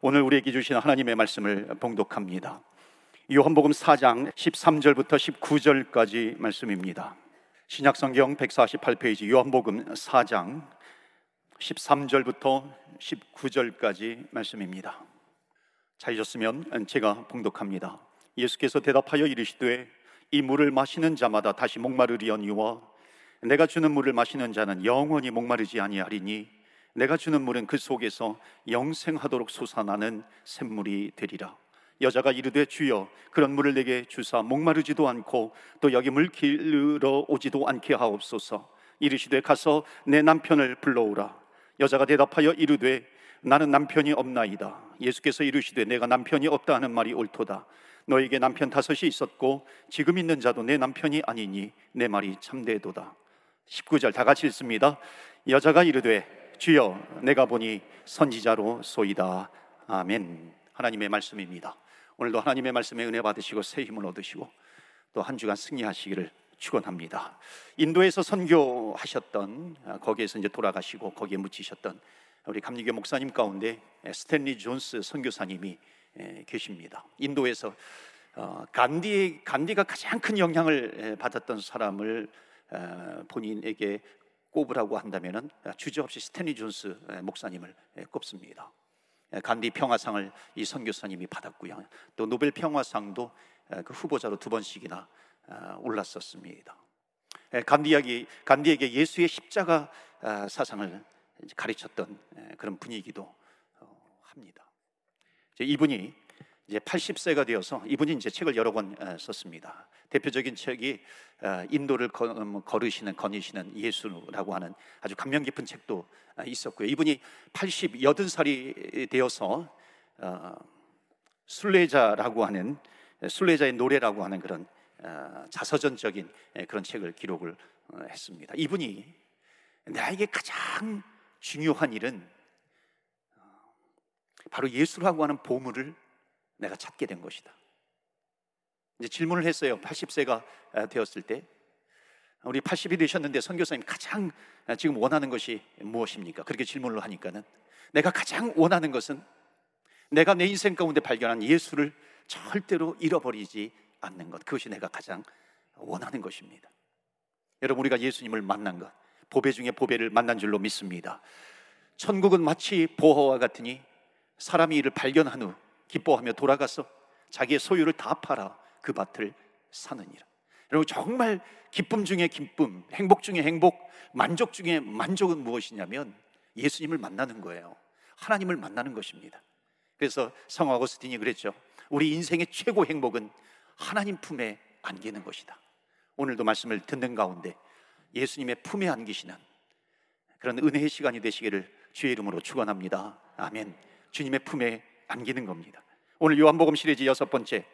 오늘 우리에게 주신 하나님의 말씀을 봉독합니다. 요한복음 4장 13절부터 19절까지 말씀입니다. 신약성경 148페이지 요한복음 4장 13절부터 19절까지 말씀입니다. 찾으셨으면 제가 봉독합니다. 예수께서 대답하여 이르시되 이 물을 마시는 자마다 다시 목마르리언니와 내가 주는 물을 마시는 자는 영원히 목마르지 아니하리니 내가 주는 물은 그 속에서 영생하도록 솟아나는 샘물이 되리라. 여자가 이르되 주여 그런 물을 내게 주사 목마르지도 않고 또 여기 물 길러 오지도 않게 하옵소서. 이르시되 가서 내 남편을 불러오라. 여자가 대답하여 이르되 나는 남편이 없나이다. 예수께서 이르시되 내가 남편이 없다 하는 말이 옳도다. 너에게 남편 다섯이 있었고 지금 있는 자도 내 남편이 아니니 내 말이 참되도다. 19절 다 같이 읽습니다. 여자가 이르되 주여 내가 보니 선지자로 소이다. 아멘. 하나님의 말씀입니다. 오늘도 하나님의 말씀에 은혜 받으시고 새 힘을 얻으시고 또 한 주간 승리하시기를 축원합니다. 인도에서 선교하셨던 아, 거기에서 이제 돌아가시고 거기에 묻히셨던 우리 감리교 목사님 가운데 스탠리 존스 선교사님이 계십니다. 인도에서 어, 간디 간디가 가장 큰 영향을 받았던 사람을 본인에게 꼽으라고 한다면은 주저없이 스탠리 존스 목사님을 꼽습니다. 간디 평화상을 이 선교사님이 받았고요. 또 노벨 평화상도 그 후보자로 두 번씩이나 어, 올랐었습니다. 간디에게 간디에게 예수의 십자가 어, 사상을 가르쳤던 그런 분위기도 어, 합니다. 이분이 이제 80세가 되어서 이분이 이제 책을 여러 권 썼습니다. 대표적인 책이 인도를 음, 걸으시는 거니시는 예수라고 하는 아주 감명 깊은 책도 있었고요. 이분이 88살이 되어서 순례자라고 하는 순례자의 노래라고 하는 그런 어, 자서전적인 그런 책을 기록을 어, 했습니다. 이분이 나에게 가장 중요한 일은 어, 바로 예수라고 하는 보물을 내가 찾게 된 것이다. 이제 질문을 했어요. 80세가 되었을 때 우리 80이 되셨는데 선교사님 가장 지금 원하는 것이 무엇입니까? 그렇게 질문을 하니까는 내가 가장 원하는 것은 내가 내 인생 가운데 발견한 예수를 절대로 잃어버리지 않는 것 그것이 내가 가장 원하는 것입니다. 여러분 우리가 예수님을 만난 것 보배 중에 보배를 만난 줄로 믿습니다. 천국은 마치 보화와 같으니 사람이 이를 발견한 후 기뻐하며 돌아가서 자기의 소유를 다 팔아 그 밭을 사느니라. 여러분 정말 기쁨 중에 기쁨, 행복 중에 행복, 만족 중에 만족은 무엇이냐면 예수님을 만나는 거예요. 하나님을 만나는 것입니다. 그래서 성 아고스틴이 그랬죠. 우리 인생의 최고 행복은 하나님 품에 안기는 것이다. 오늘도 말씀을 듣는 가운데 예수님의 품에 안기시는 그런 은혜의 시간이 되시기를 주의 이름으로 축원합니다. 아멘. 주님의 품에 안기는 겁니다. 오늘 요한복음 시리즈 여섯 번째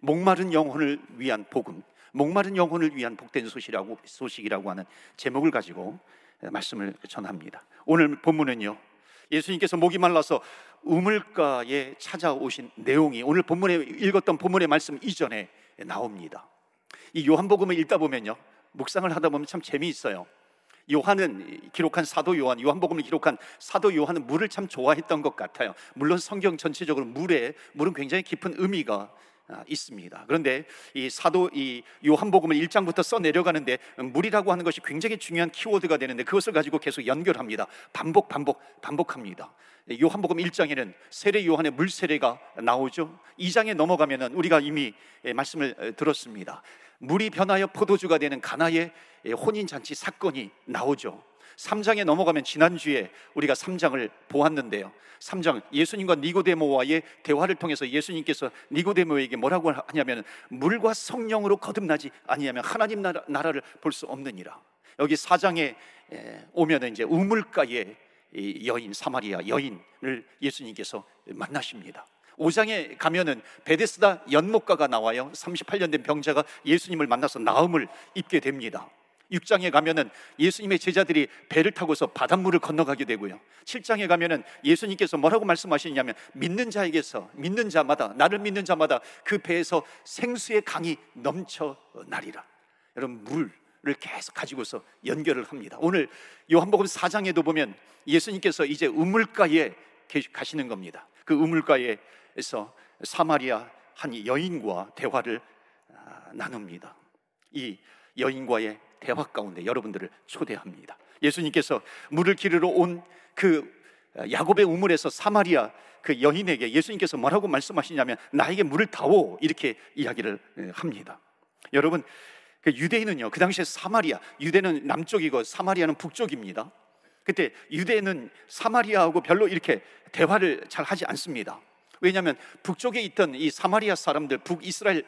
목마른 영혼을 위한 복음, 목마른 영혼을 위한 복된 소식이라고 소식이라고 하는 제목을 가지고 말씀을 전합니다. 오늘 본문은요. 예수님께서 목이 말라서 우물가에 찾아오신 내용이 오늘 본문에 읽었던 본문의 말씀 이전에 나옵니다. 이 요한복음을 읽다 보면요. 묵상을 하다 보면 참 재미있어요. 요한은 기록한 사도 요한, 요한복음을 기록한 사도 요한은 물을 참 좋아했던 것 같아요. 물론 성경 전체적으로 물에 물은 굉장히 깊은 의미가 아, 있습니다. 그런데 이 사도 이 요한복음을 1장부터 써 내려가는데 물이라고 하는 것이 굉장히 중요한 키워드가 되는데 그것을 가지고 계속 연결합니다. 반복 반복 반복합니다. 요한복음 1장에는 세례 요한의 물 세례가 나오죠. 2장에 넘어가면은 우리가 이미 예, 말씀을 들었습니다. 물이 변하여 포도주가 되는 가나의 혼인 잔치 사건이 나오죠. 3장에 넘어가면 지난주에 우리가 3장을 보았는데요. 3장 예수님과 니고데모와의 대화를 통해서 예수님께서 니고데모에게 뭐라고 하냐면 물과 성령으로 거듭나지 아니하면 하나님 나라, 나라를 볼 수 없느니라. 여기 4장에 오면은 이제 우물가에 여인 사마리아 여인을 예수님께서 만나십니다. 5장에 가면은 베데스다 연못가가 나와요. 38년 된 병자가 예수님을 만나서 나음을 입게 됩니다. 6장에 가면은 예수님의 제자들이 배를 타고서 바닷물을 건너가게 되고요. 7장에 가면은 예수님께서 뭐라고 말씀하시냐면 믿는 자에게서 믿는 자마다 나를 믿는 자마다 그 배에서 생수의 강이 넘쳐 나리라. 여러분 물을 계속 가지고서 연결을 합니다. 오늘 요한복음 4장에도 보면 예수님께서 이제 우물가에 가시는 겁니다. 그 우물가에서 사마리아 한 여인과 대화를 아, 나눕니다. 이 여인과의 대화 가운데 여러분들을 초대합니다. 예수님께서 물을 기르러 온 그 야곱의 우물에서 사마리아 그 여인에게 예수님께서 뭐라고 말씀하시냐면 나에게 물을 타오 이렇게 이야기를 합니다. 여러분 그 유대인은요 그 당시에 사마리아 유대는 남쪽이고 사마리아는 북쪽입니다. 그때 유대는 사마리아하고 별로 이렇게 대화를 잘 하지 않습니다. 왜냐하면 북쪽에 있던 이 사마리아 사람들, 북이스라엘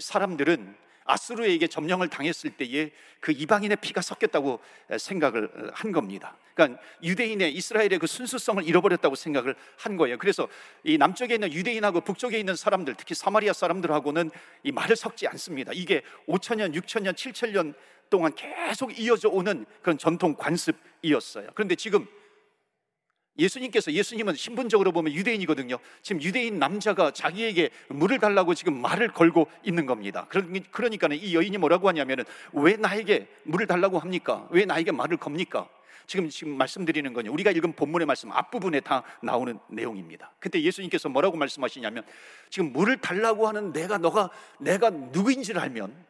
사람들은 아수르에게 점령을 당했을 때에 그 이방인의 피가 섞였다고 생각을 한 겁니다. 그러니까 유대인의 이스라엘의 그 순수성을 잃어버렸다고 생각을 한 거예요. 그래서 이 남쪽에 있는 유대인하고 북쪽에 있는 사람들, 특히 사마리아 사람들하고는 이 말을 섞지 않습니다. 이게 5천 년, 6천 년, 7천 년 동안 계속 이어져 오는 그런 전통 관습이었어요. 그런데 지금 예수님께서 예수님은 신분적으로 보면 유대인이거든요. 지금 유대인 남자가 자기에게 물을 달라고 지금 말을 걸고 있는 겁니다. 그러니까 이 여인이 뭐라고 하냐면은 왜 나에게 물을 달라고 합니까? 왜 나에게 말을 겁니까? 지금 지금 말씀드리는 거는 우리가 읽은 본문의 말씀 앞부분에 다 나오는 내용입니다. 그때 예수님께서 뭐라고 말씀하시냐면 지금 물을 달라고 하는 내가 너가 내가 누구인지를 알면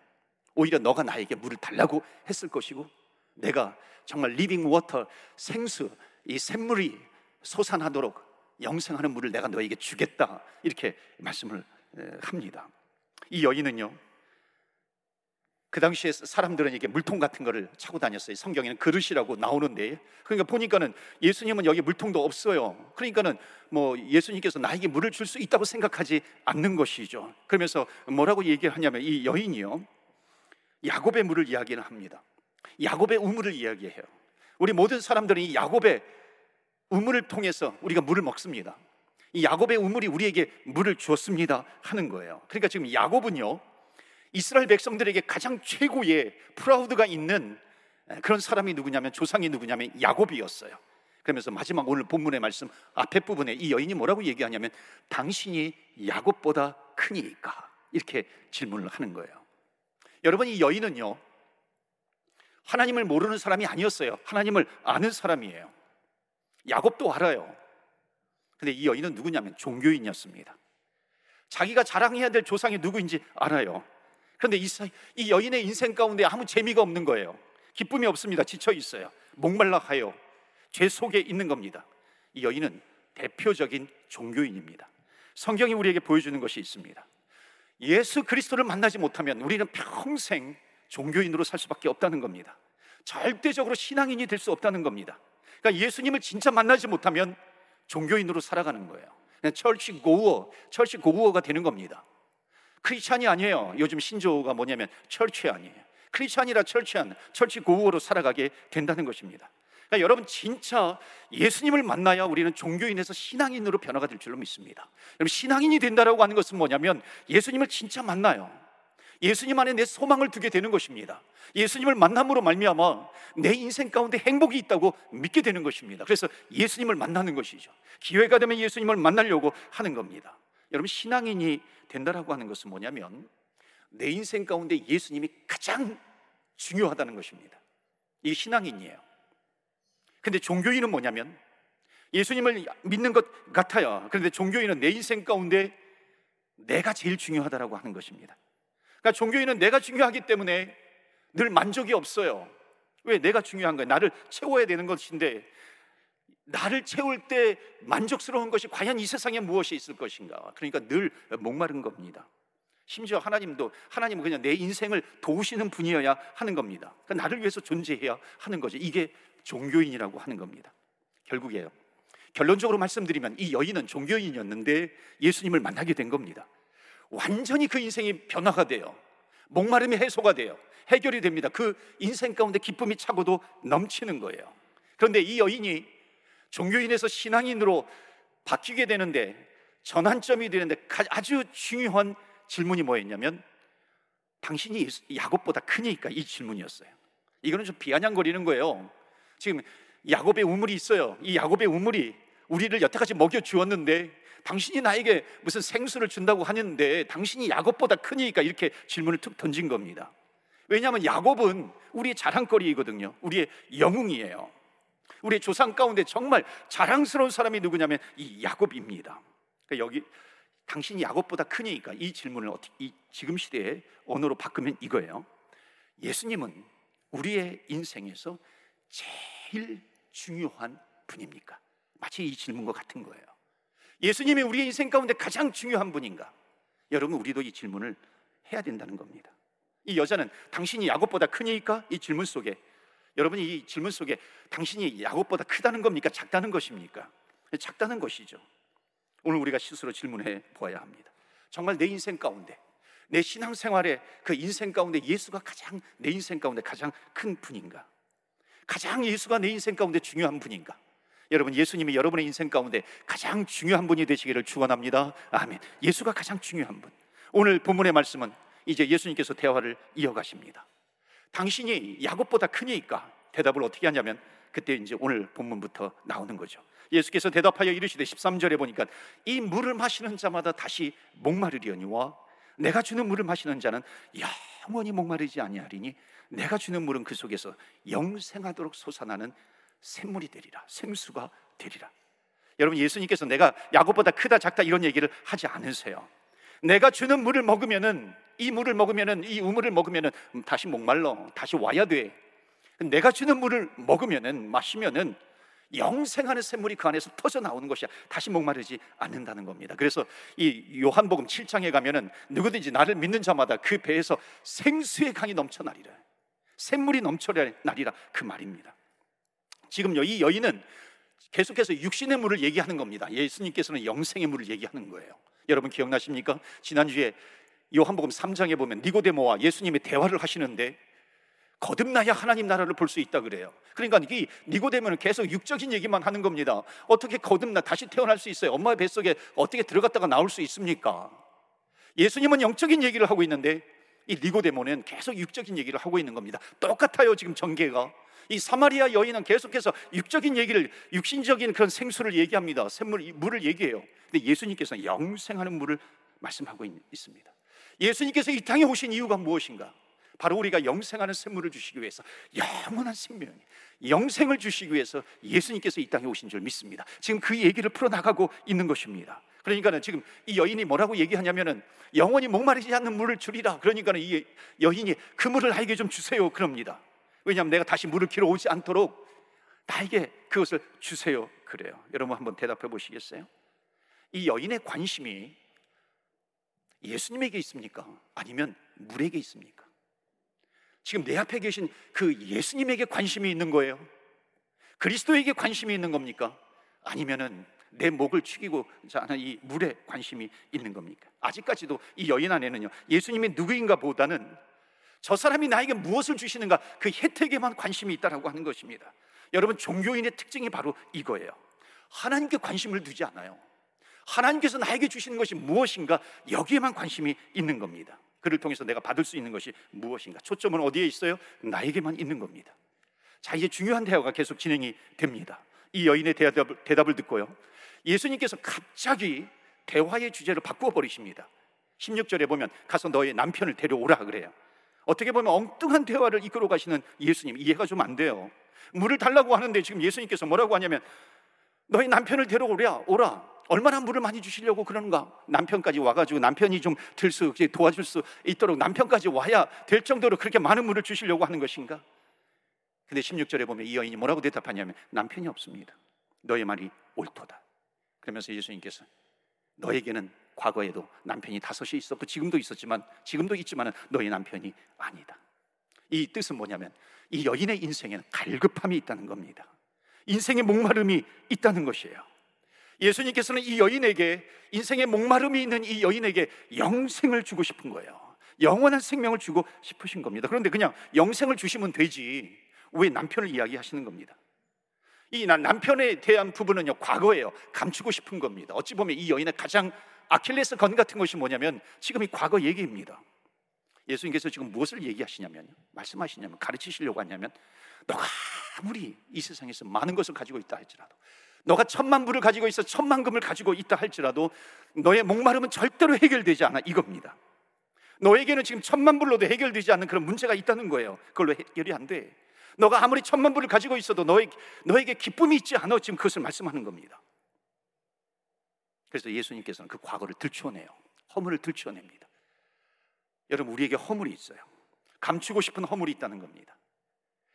오히려 너가 나에게 물을 달라고 했을 것이고 내가 정말 living water 생수 이 샘물이 솟아나도록 영생하는 물을 내가 너에게 주겠다 이렇게 말씀을 합니다. 이 여인은요. 그 당시에 사람들은 이게 물통 같은 거를 차고 다녔어요. 성경에는 그릇이라고 나오는데, 그러니까 보니까는 예수님은 여기 물통도 없어요. 그러니까는 뭐 예수님께서 나에게 물을 줄 수 있다고 생각하지 않는 것이죠. 그러면서 뭐라고 얘기를 하냐면 이 여인이요, 야곱의 물을 이야기를 합니다. 야곱의 우물을 이야기해요. 우리 모든 사람들은 이 야곱의 우물을 통해서 우리가 물을 먹습니다. 이 야곱의 우물이 우리에게 물을 주었습니다 하는 거예요. 그러니까 지금 야곱은요 이스라엘 백성들에게 가장 최고의 프라우드가 있는 그런 사람이 누구냐면 조상이 누구냐면 야곱이었어요. 그러면서 마지막 오늘 본문의 말씀 앞에 부분에 이 여인이 뭐라고 얘기하냐면 당신이 야곱보다 크니까 이렇게 질문을 하는 거예요. 여러분 이 여인은요 하나님을 모르는 사람이 아니었어요. 하나님을 아는 사람이에요. 야곱도 알아요. 근데 이 여인은 누구냐면 종교인이었습니다. 자기가 자랑해야 될 조상이 누구인지 알아요. 그런데 이, 이 여인의 인생 가운데 아무 재미가 없는 거예요. 기쁨이 없습니다. 지쳐 있어요. 목말라 하여 죄 속에 있는 겁니다. 이 여인은 대표적인 종교인입니다. 성경이 우리에게 보여주는 것이 있습니다. 예수 그리스도를 만나지 못하면 우리는 평생 종교인으로 살 수밖에 없다는 겁니다. 절대적으로 신앙인이 될 수 없다는 겁니다. 그러니까 예수님을 진짜 만나지 못하면 종교인으로 살아가는 거예요. 철치 고우어, 철치 고우어가 되는 겁니다. 크리스찬이 아니에요. 요즘 신조어가 뭐냐면 철치 아니에요. 크리스찬이라 철치한, 철치 고우어로 살아가게 된다는 것입니다. 그러니까 여러분 진짜 예수님을 만나야 우리는 종교인에서 신앙인으로 변화가 될 줄로 믿습니다. 여러분 신앙인이 된다라고 하는 것은 뭐냐면 예수님을 진짜 만나요. 예수님 안에 내 소망을 두게 되는 것입니다. 예수님을 만남으로 말미암아 내 인생 가운데 행복이 있다고 믿게 되는 것입니다. 그래서 예수님을 만나는 것이죠. 기회가 되면 예수님을 만나려고 하는 겁니다. 여러분 신앙인이 된다라고 하는 것은 뭐냐면 내 인생 가운데 예수님이 가장 중요하다는 것입니다. 이 신앙인이에요. 근데 종교인은 뭐냐면 예수님을 믿는 것 같아요. 그런데 종교인은 내 인생 가운데 내가 제일 중요하다라고 하는 것입니다. 그러니까 종교인은 내가 중요하기 때문에 늘 만족이 없어요. 왜? 내가 중요한 거예요. 나를 채워야 되는 것인데 나를 채울 때 만족스러운 것이 과연 이 세상에 무엇이 있을 것인가? 그러니까 늘 목마른 겁니다. 심지어 하나님도 하나님은 그냥 내 인생을 도우시는 분이어야 하는 겁니다. 그러니까 나를 위해서 존재해야 하는 거죠. 이게 종교인이라고 하는 겁니다. 결국에요. 결론적으로 말씀드리면 이 여인은 종교인이었는데 예수님을 만나게 된 겁니다. 완전히 그 인생이 변화가 돼요. 목마름이 해소가 돼요. 해결이 됩니다. 그 인생 가운데 기쁨이 차고도 넘치는 거예요. 그런데 이 여인이 종교인에서 신앙인으로 바뀌게 되는데 전환점이 되는데 아주 중요한 질문이 뭐였냐면 당신이 야곱보다 크니까 이 질문이었어요. 이거는 좀 비아냥거리는 거예요. 지금 야곱의 우물이 있어요. 이 야곱의 우물이 우리를 여태까지 먹여 주었는데 당신이 나에게 무슨 생수를 준다고 하는데 당신이 야곱보다 크니까 이렇게 질문을 툭 던진 겁니다. 왜냐하면 야곱은 우리의 자랑거리이거든요. 우리의 영웅이에요. 우리 조상 가운데 정말 자랑스러운 사람이 누구냐면 이 야곱입니다. 그러니까 여기 당신이 야곱보다 크니까 이 질문을 어떻게 이 지금 시대의 언어로 바꾸면 이거예요. 예수님은 우리의 인생에서 제일 중요한 분입니까? 마치 이 질문과 같은 거예요. 예수님이 우리의 인생 가운데 가장 중요한 분인가? 여러분 우리도 이 질문을 해야 된다는 겁니다. 이 여자는 당신이 야곱보다 크니까 이 질문 속에 여러분이 이 질문 속에 당신이 야곱보다 크다는 겁니까? 작다는 것입니까? 작다는 것이죠. 오늘 우리가 스스로 질문해 보아야 합니다. 정말 내 인생 가운데 내 신앙생활의 그 인생 가운데 예수가 가장 내 인생 가운데 가장 큰 분인가? 가장 예수가 내 인생 가운데 중요한 분인가? 여러분 예수님이 여러분의 인생 가운데 가장 중요한 분이 되시기를 축원합니다. 아멘. 예수가 가장 중요한 분. 오늘 본문의 말씀은 이제 예수님께서 대화를 이어가십니다. 당신이 야곱보다 크니까 대답을 어떻게 하냐면 그때 이제 오늘 본문부터 나오는 거죠. 예수께서 대답하여 이르시되 13절에 보니까 이 물을 마시는 자마다 다시 목마르리오니와 내가 주는 물을 마시는 자는 영원히 목마르지 아니하리니 내가 주는 물은 그 속에서 영생하도록 솟아나는 샘물이 되리라 생수가 되리라 여러분 예수님께서 내가 야곱보다 크다 작다 이런 얘기를 하지 않으세요 내가 주는 물을 먹으면은 이 물을 먹으면은 이 우물을 먹으면은 다시 목말라 다시 와야 돼 내가 주는 물을 먹으면은 마시면은 영생하는 샘물이 그 안에서 터져 나오는 것이야. 다시 목마르지 않는다는 겁니다. 그래서 이 요한복음 7장에 가면은 누구든지 나를 믿는 자마다 그 배에서 생수의 강이 넘쳐나리라. 샘물이 넘쳐나리라 그 말입니다. 지금 이 여인은 계속해서 육신의 물을 얘기하는 겁니다. 예수님께서는 영생의 물을 얘기하는 거예요. 여러분 기억나십니까? 지난주에 요한복음 3장에 보면 니고데모와 예수님이 대화를 하시는데 거듭나야 하나님 나라를 볼 수 있다 그래요. 그러니까 이 니고데모는 계속 육적인 얘기만 하는 겁니다. 어떻게 거듭나 다시 태어날 수 있어요? 엄마의 뱃속에 어떻게 들어갔다가 나올 수 있습니까? 예수님은 영적인 얘기를 하고 있는데 이 니고데모는 계속 육적인 얘기를 하고 있는 겁니다. 똑같아요, 지금 전개가. 이 사마리아 여인은 계속해서 육적인 얘기를 육신적인 그런 생수를 얘기합니다. 샘물 물을 얘기해요. 근데 예수님께서는 영생하는 물을 말씀하고 있습니다. 예수님께서 이 땅에 오신 이유가 무엇인가? 바로 우리가 영생하는 샘물을 주시기 위해서 영원한 생명, 영생을 주시기 위해서 예수님께서 이 땅에 오신 줄 믿습니다. 지금 그 얘기를 풀어나가고 있는 것입니다. 그러니까는 지금 이 여인이 뭐라고 얘기하냐면은 영원히 목마르지 않는 물을 주리라. 그러니까는 이 여인이 그 물을 나에게 좀 주세요. 그럽니다. 왜냐하면 내가 다시 물을 길어 오지 않도록 나에게 그것을 주세요. 그래요. 여러분 한번 대답해 보시겠어요? 이 여인의 관심이 예수님에게 있습니까? 아니면 물에게 있습니까? 지금 내 앞에 계신 그 예수님에게 관심이 있는 거예요? 그리스도에게 관심이 있는 겁니까? 아니면은 내 목을 축이고 자는 이 물에 관심이 있는 겁니까? 아직까지도 이 여인 안에는요 예수님이 누구인가 보다는 저 사람이 나에게 무엇을 주시는가 그 혜택에만 관심이 있다라고 하는 것입니다. 여러분 종교인의 특징이 바로 이거예요. 하나님께 관심을 두지 않아요. 하나님께서 나에게 주시는 것이 무엇인가 여기에만 관심이 있는 겁니다. 그를 통해서 내가 받을 수 있는 것이 무엇인가? 초점은 어디에 있어요? 나에게만 있는 겁니다. 자, 이제 중요한 대화가 계속 진행이 됩니다. 이 여인의 대답을, 대답을 듣고요. 예수님께서 갑자기 대화의 주제를 바꾸어 버리십니다. 16절에 보면 가서 너의 남편을 데려오라 그래요. 어떻게 보면 엉뚱한 대화를 이끌어 가시는 예수님 이해가 좀 안 돼요. 물을 달라고 하는데 지금 예수님께서 뭐라고 하냐면 너희 남편을 데려오라 오라 얼마나 물을 많이 주시려고 그러는가? 남편까지 와가지고 남편이 좀 들 수, 도와줄 수 있도록 남편까지 와야 될 정도로 그렇게 많은 물을 주시려고 하는 것인가? 근데 16절에 보면 이 여인이 뭐라고 대답하냐면 남편이 없습니다. 너의 말이 옳도다. 그러면서 예수님께서 너에게는 과거에도 남편이 다섯이 있었고 지금도 있었지만 지금도 있지만 너의 남편이 아니다. 이 뜻은 뭐냐면 이 여인의 인생에는 갈급함이 있다는 겁니다. 인생의 목마름이 있다는 것이에요. 예수님께서는 이 여인에게 인생의 목마름이 있는 이 여인에게 영생을 주고 싶은 거예요. 영원한 생명을 주고 싶으신 겁니다. 그런데 그냥 영생을 주시면 되지. 왜 남편을 이야기하시는 겁니다. 이 남편에 대한 부분은요, 과거예요. 감추고 싶은 겁니다. 어찌 보면 이 여인의 가장 아킬레스 건 같은 것이 뭐냐면 지금 이 과거 얘기입니다. 예수님께서 지금 무엇을 얘기하시냐면, 말씀하시냐면, 가르치시려고 하냐면, 너가 아무리 이 세상에서 많은 것을 가지고 있다 할지라도, 너가 천만 불을 가지고 있어 천만 금을 가지고 있다 할지라도 너의 목마름은 절대로 해결되지 않아 이겁니다. 너에게는 지금 천만 불로도 해결되지 않는 그런 문제가 있다는 거예요. 그걸로 해결이 안 돼. 너가 아무리 천만 불을 가지고 있어도 너에게, 너에게 기쁨이 있지 않아 지금 그것을 말씀하는 겁니다. 그래서 예수님께서는 그 과거를 들춰내요. 허물을 들춰냅니다. 여러분 우리에게 허물이 있어요. 감추고 싶은 허물이 있다는 겁니다.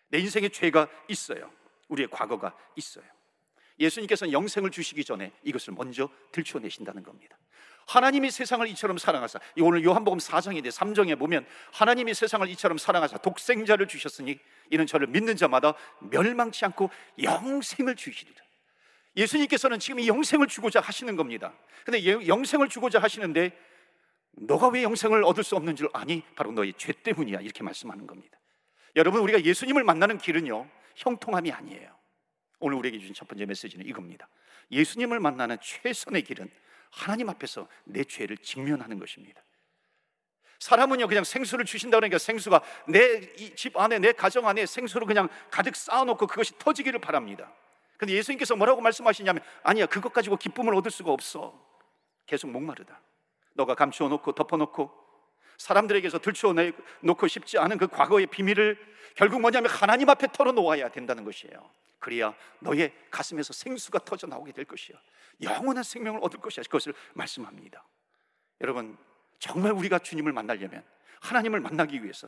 내 인생에 죄가 있어요. 우리의 과거가 있어요. 예수님께서는 영생을 주시기 전에 이것을 먼저 들춰내신다는 겁니다. 하나님이 세상을 이처럼 사랑하사 오늘 요한복음 4장인데 3장에 보면 하나님이 세상을 이처럼 사랑하사 독생자를 주셨으니 이는 저를 믿는 자마다 멸망치 않고 영생을 주시리라. 예수님께서는 지금 이 영생을 주고자 하시는 겁니다. 근데 영생을 주고자 하시는데 너가 왜 영생을 얻을 수 없는 줄 아니? 바로 너의 죄 때문이야. 이렇게 말씀하는 겁니다. 여러분, 우리가 예수님을 만나는 길은요, 형통함이 아니에요. 오늘 우리에게 주신 첫 번째 메시지는 이겁니다. 예수님을 만나는 최선의 길은 하나님 앞에서 내 죄를 직면하는 것입니다. 사람은요 그냥 생수를 주신다 그러니까 생수가 내 집 안에 내 가정 안에 생수를 그냥 가득 쌓아놓고 그것이 터지기를 바랍니다. 근데 예수님께서 뭐라고 말씀하시냐면 아니야 그것 가지고 기쁨을 얻을 수가 없어. 계속 목마르다. 너가 감추어 놓고 덮어 놓고 사람들에게서 들추어 놓고 싶지 않은 그 과거의 비밀을 결국 뭐냐면 하나님 앞에 털어 놓아야 된다는 것이에요. 그래야 너의 가슴에서 생수가 터져 나오게 될 것이야. 영원한 생명을 얻을 것이야. 그것을 말씀합니다. 여러분, 정말 우리가 주님을 만나려면 하나님을 만나기 위해서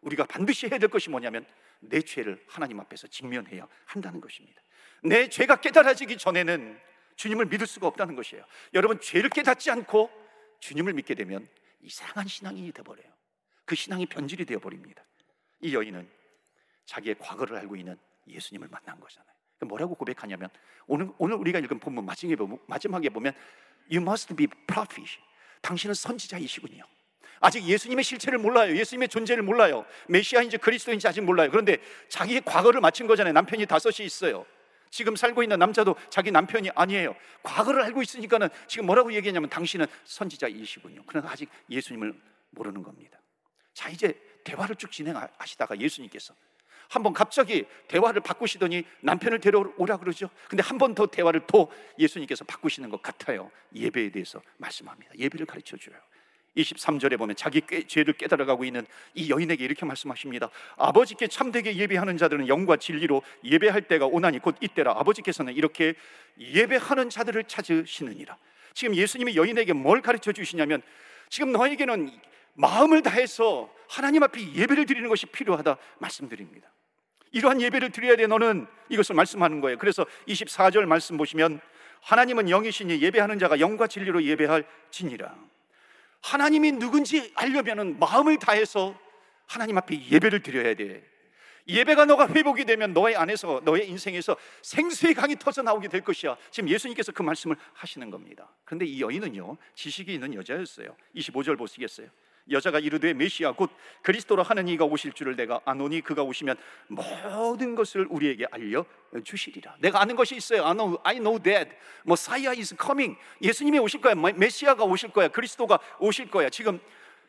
우리가 반드시 해야 될 것이 뭐냐면 내 죄를 하나님 앞에서 직면해야 한다는 것입니다. 내 죄가 깨달아지기 전에는 주님을 믿을 수가 없다는 것이에요. 여러분, 죄를 깨닫지 않고 주님을 믿게 되면 이상한 신앙이 되어버려요. 그 신앙이 변질이 되어버립니다. 이 여인은 자기의 과거를 알고 있는 예수님을 만난 거잖아요. 뭐라고 고백하냐면 오늘 오늘 우리가 읽은 본문 마지막에 보면, 마지막에 보면 You must be prophet. 당신은 선지자이시군요. 아직 예수님의 실체를 몰라요. 예수님의 존재를 몰라요. 메시아인지 그리스도인지 아직 몰라요. 그런데 자기의 과거를 맞춘 거잖아요. 남편이 다섯이 있어요. 지금 살고 있는 남자도 자기 남편이 아니에요. 과거를 알고 있으니까는 지금 뭐라고 얘기했냐면 당신은 선지자이시군요. 그러나 아직 예수님을 모르는 겁니다. 자, 이제 대화를 쭉 진행하시다가 예수님께서 한번 갑자기 대화를 바꾸시더니 남편을 데려오라 그러죠. 근데 한 번 더 대화를 더 예수님께서 바꾸시는 것 같아요. 예배에 대해서 말씀합니다. 예배를 가르쳐 줘요. 23절에 보면 자기 꾀, 죄를 깨달아가고 있는 이 여인에게 이렇게 말씀하십니다. 아버지께 참되게 예배하는 자들은 영과 진리로 예배할 때가 오나니 곧 이때라. 아버지께서는 이렇게 예배하는 자들을 찾으시느니라. 지금 예수님이 여인에게 뭘 가르쳐 주시냐면 지금 너에게는 마음을 다해서 하나님 앞에 예배를 드리는 것이 필요하다 말씀드립니다. 이러한 예배를 드려야 돼 너는 이것을 말씀하는 거예요. 그래서 24절 말씀 보시면 하나님은 영이시니 예배하는 자가 영과 진리로 예배할 진이라. 하나님이 누군지 알려면은 마음을 다해서 하나님 앞에 예배를 드려야 돼. 예배가 너가 회복이 되면 너의 안에서 너의 인생에서 생수의 강이 터져 나오게 될 것이야. 지금 예수님께서 그 말씀을 하시는 겁니다. 그런데 이 여인은요 지식이 있는 여자였어요. 25절 보시겠어요? 여자가 이르되 메시아 곧 그리스도로 하는 이가 오실 줄을 내가 아노니 그가 오시면 모든 것을 우리에게 알려 주시리라. 내가 아는 것이 있어요. I know, I know that Messiah is coming. 예수님이 오실 거야. 메시아가 오실 거야. 그리스도가 오실 거야. 지금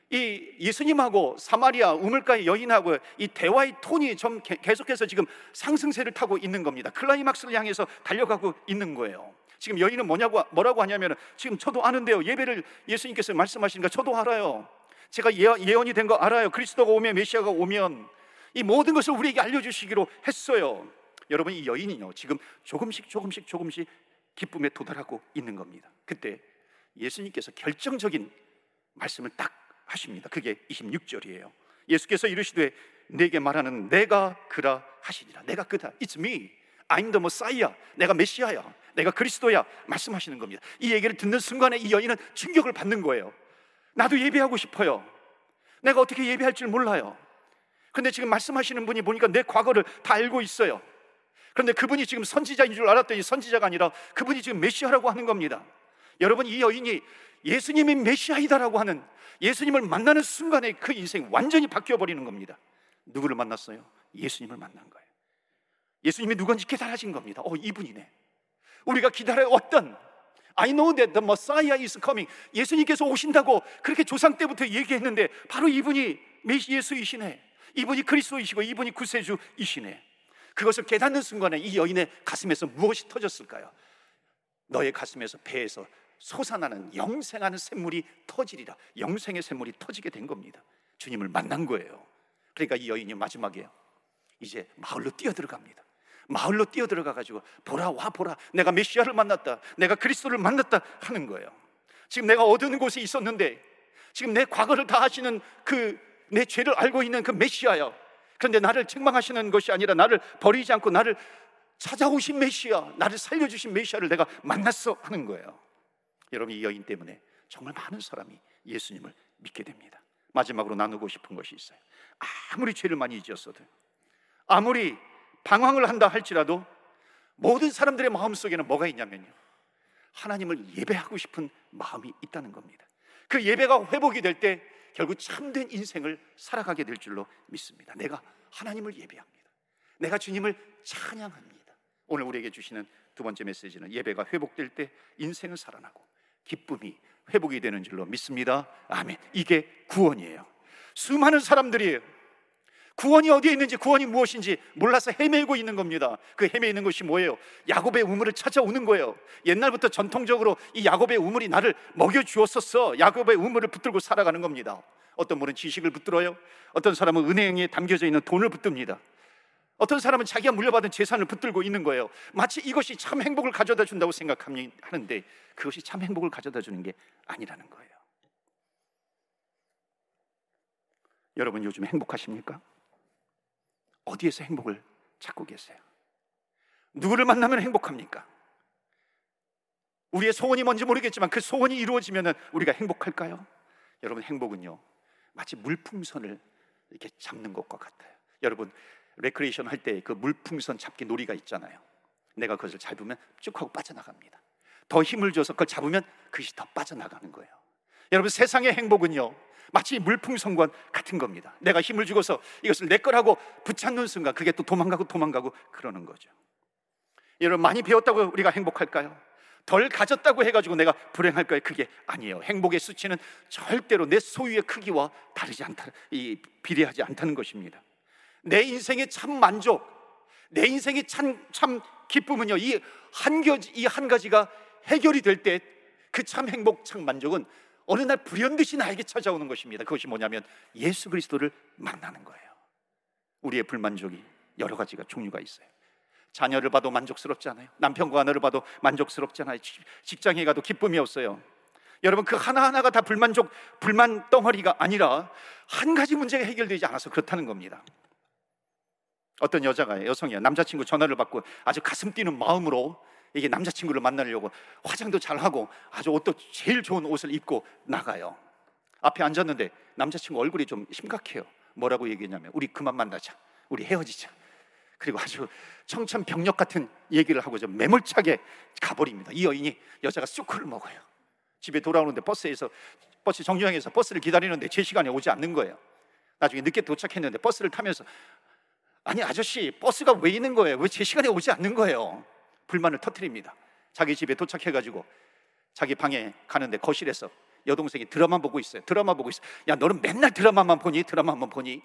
이 예수님하고 사마리아 우물가의 여인하고 이 대화의 톤이 좀 계속해서 지금 상승세를 타고 있는 겁니다. 클라이막스를 향해서 달려가고 있는 거예요. 지금 여인은 뭐냐고 뭐라고 하냐면 지금 저도 아는데요. 예배를 예수님께서 말씀하시니까 저도 알아요. 제가 예언이 된 거 알아요. 그리스도가 오면 메시아가 오면 이 모든 것을 우리에게 알려주시기로 했어요. 여러분 이 여인이요 지금 조금씩 조금씩 조금씩 기쁨에 도달하고 있는 겁니다. 그때 예수님께서 결정적인 말씀을 딱 하십니다. 그게 26절이에요. 예수께서 이르시되 내게 말하는 내가 그라 하시니라. 내가 그다. It's me. I'm the Messiah. 내가 메시아야. 내가 그리스도야. 말씀하시는 겁니다. 이 얘기를 듣는 순간에 이 여인은 충격을 받는 거예요. 나도 예배하고 싶어요. 내가 어떻게 예배할 줄 몰라요. 근데 지금 말씀하시는 분이 보니까 내 과거를 다 알고 있어요. 그런데 그분이 지금 선지자인 줄 알았더니 선지자가 아니라 그분이 지금 메시아라고 하는 겁니다. 여러분 이 여인이 예수님이 메시아이다라고 하는 예수님을 만나는 순간에 그 인생 완전히 바뀌어 버리는 겁니다. 누구를 만났어요? 예수님을 만난 거예요. 예수님이 누군지 깨달아진 겁니다. 어, 이분이네. 우리가 기다려왔던 I know that the Messiah is coming. 예수님께서 오신다고 그렇게 조상 때부터 얘기했는데 바로 이분이 예수이시네. 이분이 그리스도이시고 이분이 구세주이시네. 그것을 깨닫는 순간에 이 여인의 가슴에서 무엇이 터졌을까요? 너의 가슴에서 배에서 솟아나는 영생하는 샘물이 터지리라. 영생의 샘물이 터지게 된 겁니다. 주님을 만난 거예요. 그러니까 이 여인이 마지막에 이제 마을로 뛰어들어갑니다. 마을로 뛰어들어가 가지고 보라 와 보라. 내가 메시아를 만났다. 내가 그리스도를 만났다 하는 거예요. 지금 내가 어두운 곳에 있었는데 지금 내 과거를 다 하시는 그 내 죄를 알고 있는 그 메시아야 그런데 나를 책망하시는 것이 아니라 나를 버리지 않고 나를 찾아오신 메시아 나를 살려주신 메시아를 내가 만났어 하는 거예요. 여러분 이 여인 때문에 정말 많은 사람이 예수님을 믿게 됩니다. 마지막으로 나누고 싶은 것이 있어요. 아무리 죄를 많이 지었어도 아무리 방황을 한다 할지라도 모든 사람들의 마음 속에는 뭐가 있냐면요. 하나님을 예배하고 싶은 마음이 있다는 겁니다. 그 예배가 회복이 될 때 결국 참된 인생을 살아가게 될 줄로 믿습니다. 내가 하나님을 예배합니다. 내가 주님을 찬양합니다. 오늘 우리에게 주시는 두 번째 메시지는 예배가 회복될 때 인생은 살아나고 기쁨이 회복이 되는 줄로 믿습니다. 아멘. 이게 구원이에요. 수많은 사람들이 구원이 어디에 있는지 구원이 무엇인지 몰라서 헤매고 있는 겁니다. 그 헤매는 것이 뭐예요? 야곱의 우물을 찾아오는 거예요. 옛날부터 전통적으로 이 야곱의 우물이 나를 먹여 주었었어. 야곱의 우물을 붙들고 살아가는 겁니다. 어떤 분은 지식을 붙들어요. 어떤 사람은 은행에 담겨져 있는 돈을 붙듭니다. 어떤 사람은 자기가 물려받은 재산을 붙들고 있는 거예요. 마치 이것이 참 행복을 가져다 준다고 생각하는데 그것이 참 행복을 가져다 주는 게 아니라는 거예요. 여러분 요즘 행복하십니까? 어디에서 행복을 찾고 계세요? 누구를 만나면 행복합니까? 우리의 소원이 뭔지 모르겠지만 그 소원이 이루어지면 우리가 행복할까요? 여러분 행복은요 마치 물풍선을 이렇게 잡는 것과 같아요. 여러분 레크레이션 할 때 그 물풍선 잡기 놀이가 있잖아요. 내가 그것을 잡으면 쭉 하고 빠져나갑니다. 더 힘을 줘서 그걸 잡으면 그것이 더 빠져나가는 거예요. 여러분 세상의 행복은요 마치 물풍선과 같은 겁니다. 내가 힘을 주고서 이것을 내 거라고 붙잡는 순간 그게 또 도망가고 도망가고 그러는 거죠. 여러분 많이 배웠다고 우리가 행복할까요? 덜 가졌다고 해가지고 내가 불행할까요? 그게 아니에요. 행복의 수치는 절대로 내 소유의 크기와 다르지 않다, 이 비례하지 않다는 것입니다. 내 인생의 참 만족, 내 인생의 참, 참 기쁨은요, 이 한 가지, 이 한 가지가 해결이 될 때 그 참 행복, 참 만족은 어느 날 불현듯이 나에게 찾아오는 것입니다. 그것이 뭐냐면 예수 그리스도를 만나는 거예요. 우리의 불만족이 여러 가지가 종류가 있어요. 자녀를 봐도 만족스럽지 않아요. 남편과 아내를 봐도 만족스럽지 않아요. 직장에 가도 기쁨이 없어요. 여러분 그 하나하나가 다 불만족, 불만 덩어리가 아니라 한 가지 문제가 해결되지 않아서 그렇다는 겁니다. 어떤 여자가 여성이야 남자친구 전화를 받고 아주 가슴 뛰는 마음으로 이게 남자친구를 만나려고 화장도 잘하고 아주 옷도 제일 좋은 옷을 입고 나가요. 앞에 앉았는데 남자친구 얼굴이 좀 심각해요. 뭐라고 얘기했냐면 우리 그만 만나자. 우리 헤어지자. 그리고 아주 청천벽력 같은 얘기를 하고 좀 매몰차게 가버립니다. 이 여인이 여자가 쑥크를 먹어요. 집에 돌아오는데 버스에서 버스 정류장에서 버스를 기다리는데 제 시간에 오지 않는 거예요. 나중에 늦게 도착했는데 버스를 타면서 아니 아저씨 버스가 왜 있는 거예요? 왜 제 시간에 오지 않는 거예요? 불만을 터뜨립니다. 자기 집에 도착해가지고 자기 방에 가는데 거실에서 여동생이 드라마 보고 있어요. 드라마 보고 있어. 야, 너는 맨날 드라마만 보니? 드라마만 보니?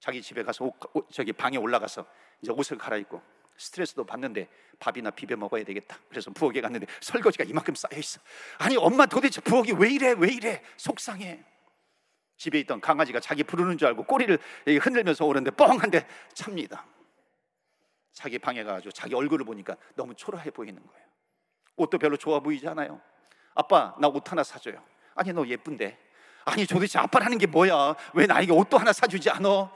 자기 집에 가서 옷, 옷, 저기 방에 올라가서 이제 옷을 갈아입고 스트레스도 받는데 밥이나 비벼 먹어야 되겠다. 그래서 부엌에 갔는데 설거지가 이만큼 쌓여 있어. 아니 엄마 도대체 부엌이 왜 이래? 왜 이래? 속상해. 집에 있던 강아지가 자기 부르는 줄 알고 꼬리를 흔들면서 오는데 뻥한데 찹니다. 자기 방에 가가지고 자기 얼굴을 보니까 너무 초라해 보이는 거예요. 옷도 별로 좋아 보이지 않아요. 아빠, 나 옷 하나 사줘요. 아니, 너 예쁜데. 아니, 도대체 아빠라는 게 뭐야? 왜 나에게 옷도 하나 사주지 않아?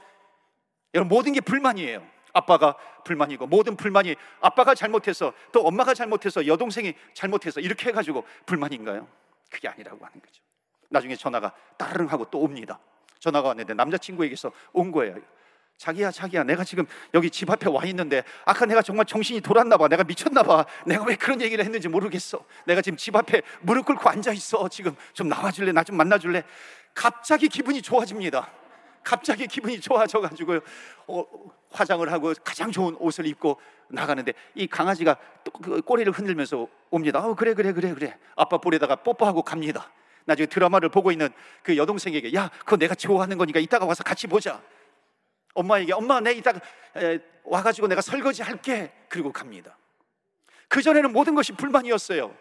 여러분, 모든 게 불만이에요. 아빠가 불만이고, 모든 불만이 아빠가 잘못해서, 또 엄마가 잘못해서, 여동생이 잘못해서, 이렇게 해가지고 불만인가요? 그게 아니라고 하는 거죠. 나중에 전화가 따르릉 하고 또 옵니다. 전화가 왔는데 남자친구에게서 온 거예요. 자기야 자기야 내가 지금 여기 집 앞에 와 있는데 아까 내가 정말 정신이 돌았나 봐. 내가 미쳤나 봐. 내가 왜 그런 얘기를 했는지 모르겠어. 내가 지금 집 앞에 무릎 꿇고 앉아 있어. 지금 좀 나와줄래? 나 좀 만나줄래? 갑자기 기분이 좋아집니다. 갑자기 기분이 좋아져 가지고 어, 화장을 하고 가장 좋은 옷을 입고 나가는데 이 강아지가 또그 꼬리를 흔들면서 옵니다. 어, 그래 그래 그래 그래. 아빠 볼에다가 뽀뽀하고 갑니다. 나중에 드라마를 보고 있는 그 여동생에게 야 그거 내가 좋아하는 거니까 이따가 와서 같이 보자 엄마에게 엄마 내 이따가 와가지고 내가 설거지 할게 그리고 갑니다 그 전에는 모든 것이 불만이었어요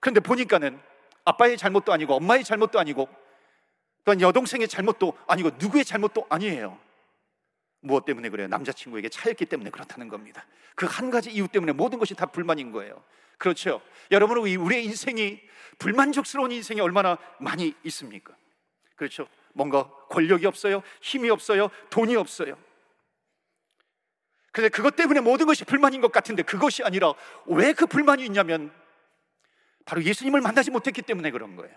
그런데 보니까는 아빠의 잘못도 아니고 엄마의 잘못도 아니고 또한 여동생의 잘못도 아니고 누구의 잘못도 아니에요 무엇 때문에 그래요? 남자친구에게 차였기 때문에 그렇다는 겁니다. 그 한 가지 이유 때문에 모든 것이 다 불만인 거예요. 그렇죠. 여러분, 우리의 인생이 불만족스러운 인생이 얼마나 많이 있습니까? 그렇죠. 뭔가 권력이 없어요. 힘이 없어요. 돈이 없어요. 근데 그것 때문에 모든 것이 불만인 것 같은데 그것이 아니라 왜 그 불만이 있냐면 바로 예수님을 만나지 못했기 때문에 그런 거예요.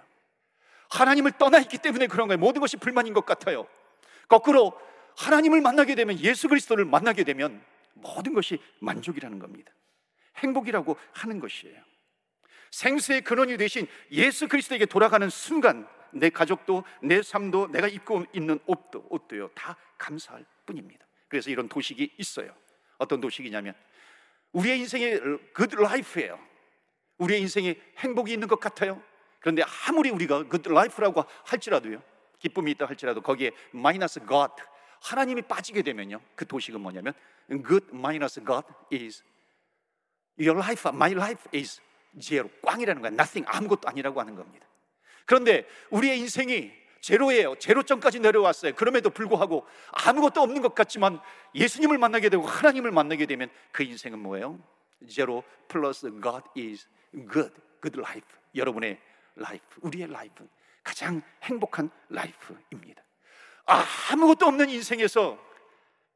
하나님을 떠나 있기 때문에 그런 거예요. 모든 것이 불만인 것 같아요. 거꾸로 하나님을 만나게 되면 예수 그리스도를 만나게 되면 모든 것이 만족이라는 겁니다. 행복이라고 하는 것이에요. 생수의 근원이 되신 예수 그리스도에게 돌아가는 순간 내 가족도 내 삶도 내가 입고 있는 옷도 옷도요 다 감사할 뿐입니다. 그래서 이런 도식이 있어요. 어떤 도식이냐면 우리의 인생의 good life예요. 우리의 인생에 행복이 있는 것 같아요. 그런데 아무리 우리가 good life라고 할지라도요, 기쁨이 있다 할지라도 거기에 마이너스 God 하나님이 빠지게 되면요, 그 도식은 뭐냐면 good minus God is your life, my life is zero 꽝이라는 거야. nothing 아무것도 아니라고 하는 겁니다. 그런데 우리의 인생이 제로예요. 제로점까지 내려왔어요. 그럼에도 불구하고 아무것도 없는 것 같지만 예수님을 만나게 되고 하나님을 만나게 되면 그 인생은 뭐예요? 제로 플러스 God is good, good life. 여러분의 life, 우리의 life 가장 행복한 life입니다. 아무것도 없는 인생에서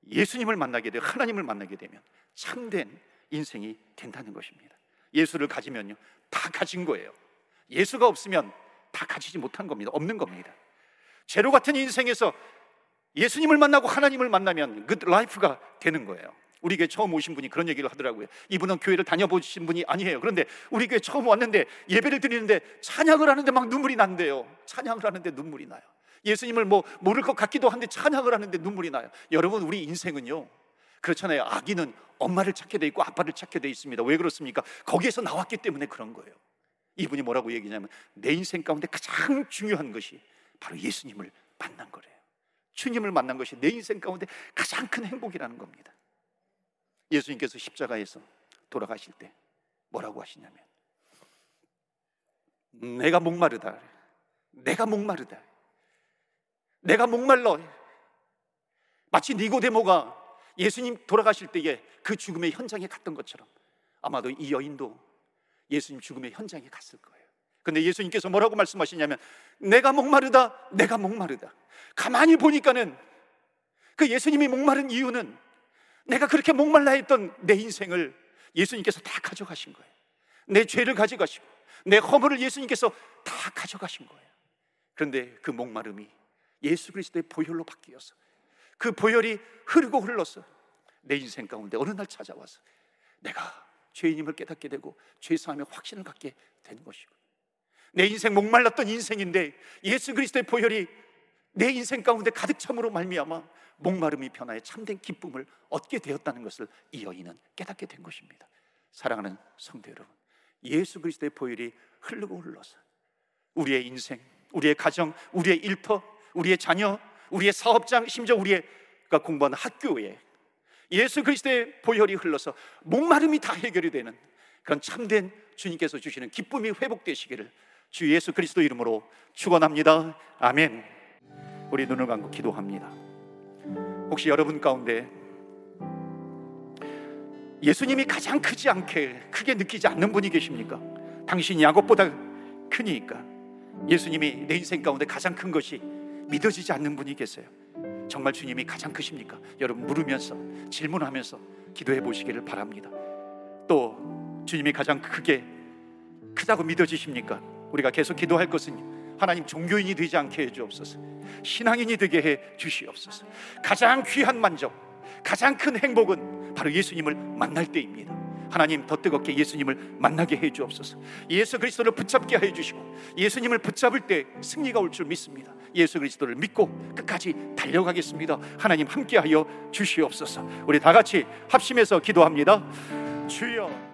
예수님을 만나게 되고 하나님을 만나게 되면 참된 인생이 된다는 것입니다. 예수를 가지면요, 다 가진 거예요. 예수가 없으면 다 가지지 못한 겁니다. 없는 겁니다. 제로 같은 인생에서 예수님을 만나고 하나님을 만나면 good life가 되는 거예요. 우리 교회 처음 오신 분이 그런 얘기를 하더라고요. 이분은 교회를 다녀보신 분이 아니에요. 그런데 우리 교회 처음 왔는데 예배를 드리는데 찬양을 하는데 막 눈물이 난대요. 찬양을 하는데 눈물이 나요. 예수님을 뭐 모를 것 같기도 한데 찬양을 하는데 눈물이 나요. 여러분 우리 인생은요. 그렇잖아요. 아기는 엄마를 찾게 돼 있고 아빠를 찾게 돼 있습니다. 왜 그렇습니까? 거기에서 나왔기 때문에 그런 거예요. 이분이 뭐라고 얘기냐면 내 인생 가운데 가장 중요한 것이 바로 예수님을 만난 거래요. 주님을 만난 것이 내 인생 가운데 가장 큰 행복이라는 겁니다. 예수님께서 십자가에서 돌아가실 때 뭐라고 하시냐면 내가 목마르다. 내가 목마르다. 내가 목말러. 마치 니고데모가 예수님 돌아가실 때에 그 죽음의 현장에 갔던 것처럼 아마도 이 여인도 예수님 죽음의 현장에 갔을 거예요. 근데 예수님께서 뭐라고 말씀하시냐면 내가 목마르다. 내가 목마르다. 가만히 보니까는 그 예수님이 목마른 이유는 내가 그렇게 목말라 했던 내 인생을 예수님께서 다 가져가신 거예요. 내 죄를 가져가시고 내 허물을 예수님께서 다 가져가신 거예요. 그런데 그 목마름이 예수 그리스도의 보혈로 바뀌어서 그 보혈이 흐르고 흘러서 내 인생 가운데 어느 날 찾아와서 내가 죄인임을 깨닫게 되고 죄사함의 확신을 갖게 된 것이고 내 인생 목말랐던 인생인데 예수 그리스도의 보혈이 내 인생 가운데 가득 참으로 말미암아 목마름이 변화해 참된 기쁨을 얻게 되었다는 것을 이 여인은 깨닫게 된 것입니다. 사랑하는 성도 여러분, 예수 그리스도의 보혈이 흐르고 흘러서 우리의 인생, 우리의 가정, 우리의 일터, 우리의 자녀, 우리의 사업장, 심지어 우리가 공부하는 학교에 예수 그리스도의 보혈이 흘러서 목마름이 다 해결이 되는 그런 참된 주님께서 주시는 기쁨이 회복되시기를 주 예수 그리스도 이름으로 축원합니다. 아멘. 우리 눈을 감고 기도합니다. 혹시 여러분 가운데 예수님이 가장 크지 않게 크게 느끼지 않는 분이 계십니까? 당신이 야곱보다 크니까 예수님이 내 인생 가운데 가장 큰 것이 믿어지지 않는 분이 계세요. 정말 주님이 가장 크십니까? 여러분 물으면서 질문하면서 기도해 보시기를 바랍니다. 또 주님이 가장 크게 크다고 믿어지십니까? 우리가 계속 기도할 것은 하나님 종교인이 되지 않게 해 주옵소서. 신앙인이 되게 해 주시옵소서. 가장 귀한 만족, 가장 큰 행복은 바로 예수님을 만날 때입니다. 하나님 더 뜨겁게 예수님을 만나게 해 주옵소서. 예수 그리스도를 붙잡게 해 주시고 예수님을 붙잡을 때 승리가 올 줄 믿습니다. 예수 그리스도를 믿고 끝까지 달려가겠습니다. 하나님 함께하여 주시옵소서. 우리 다 같이 합심해서 기도합니다. 주여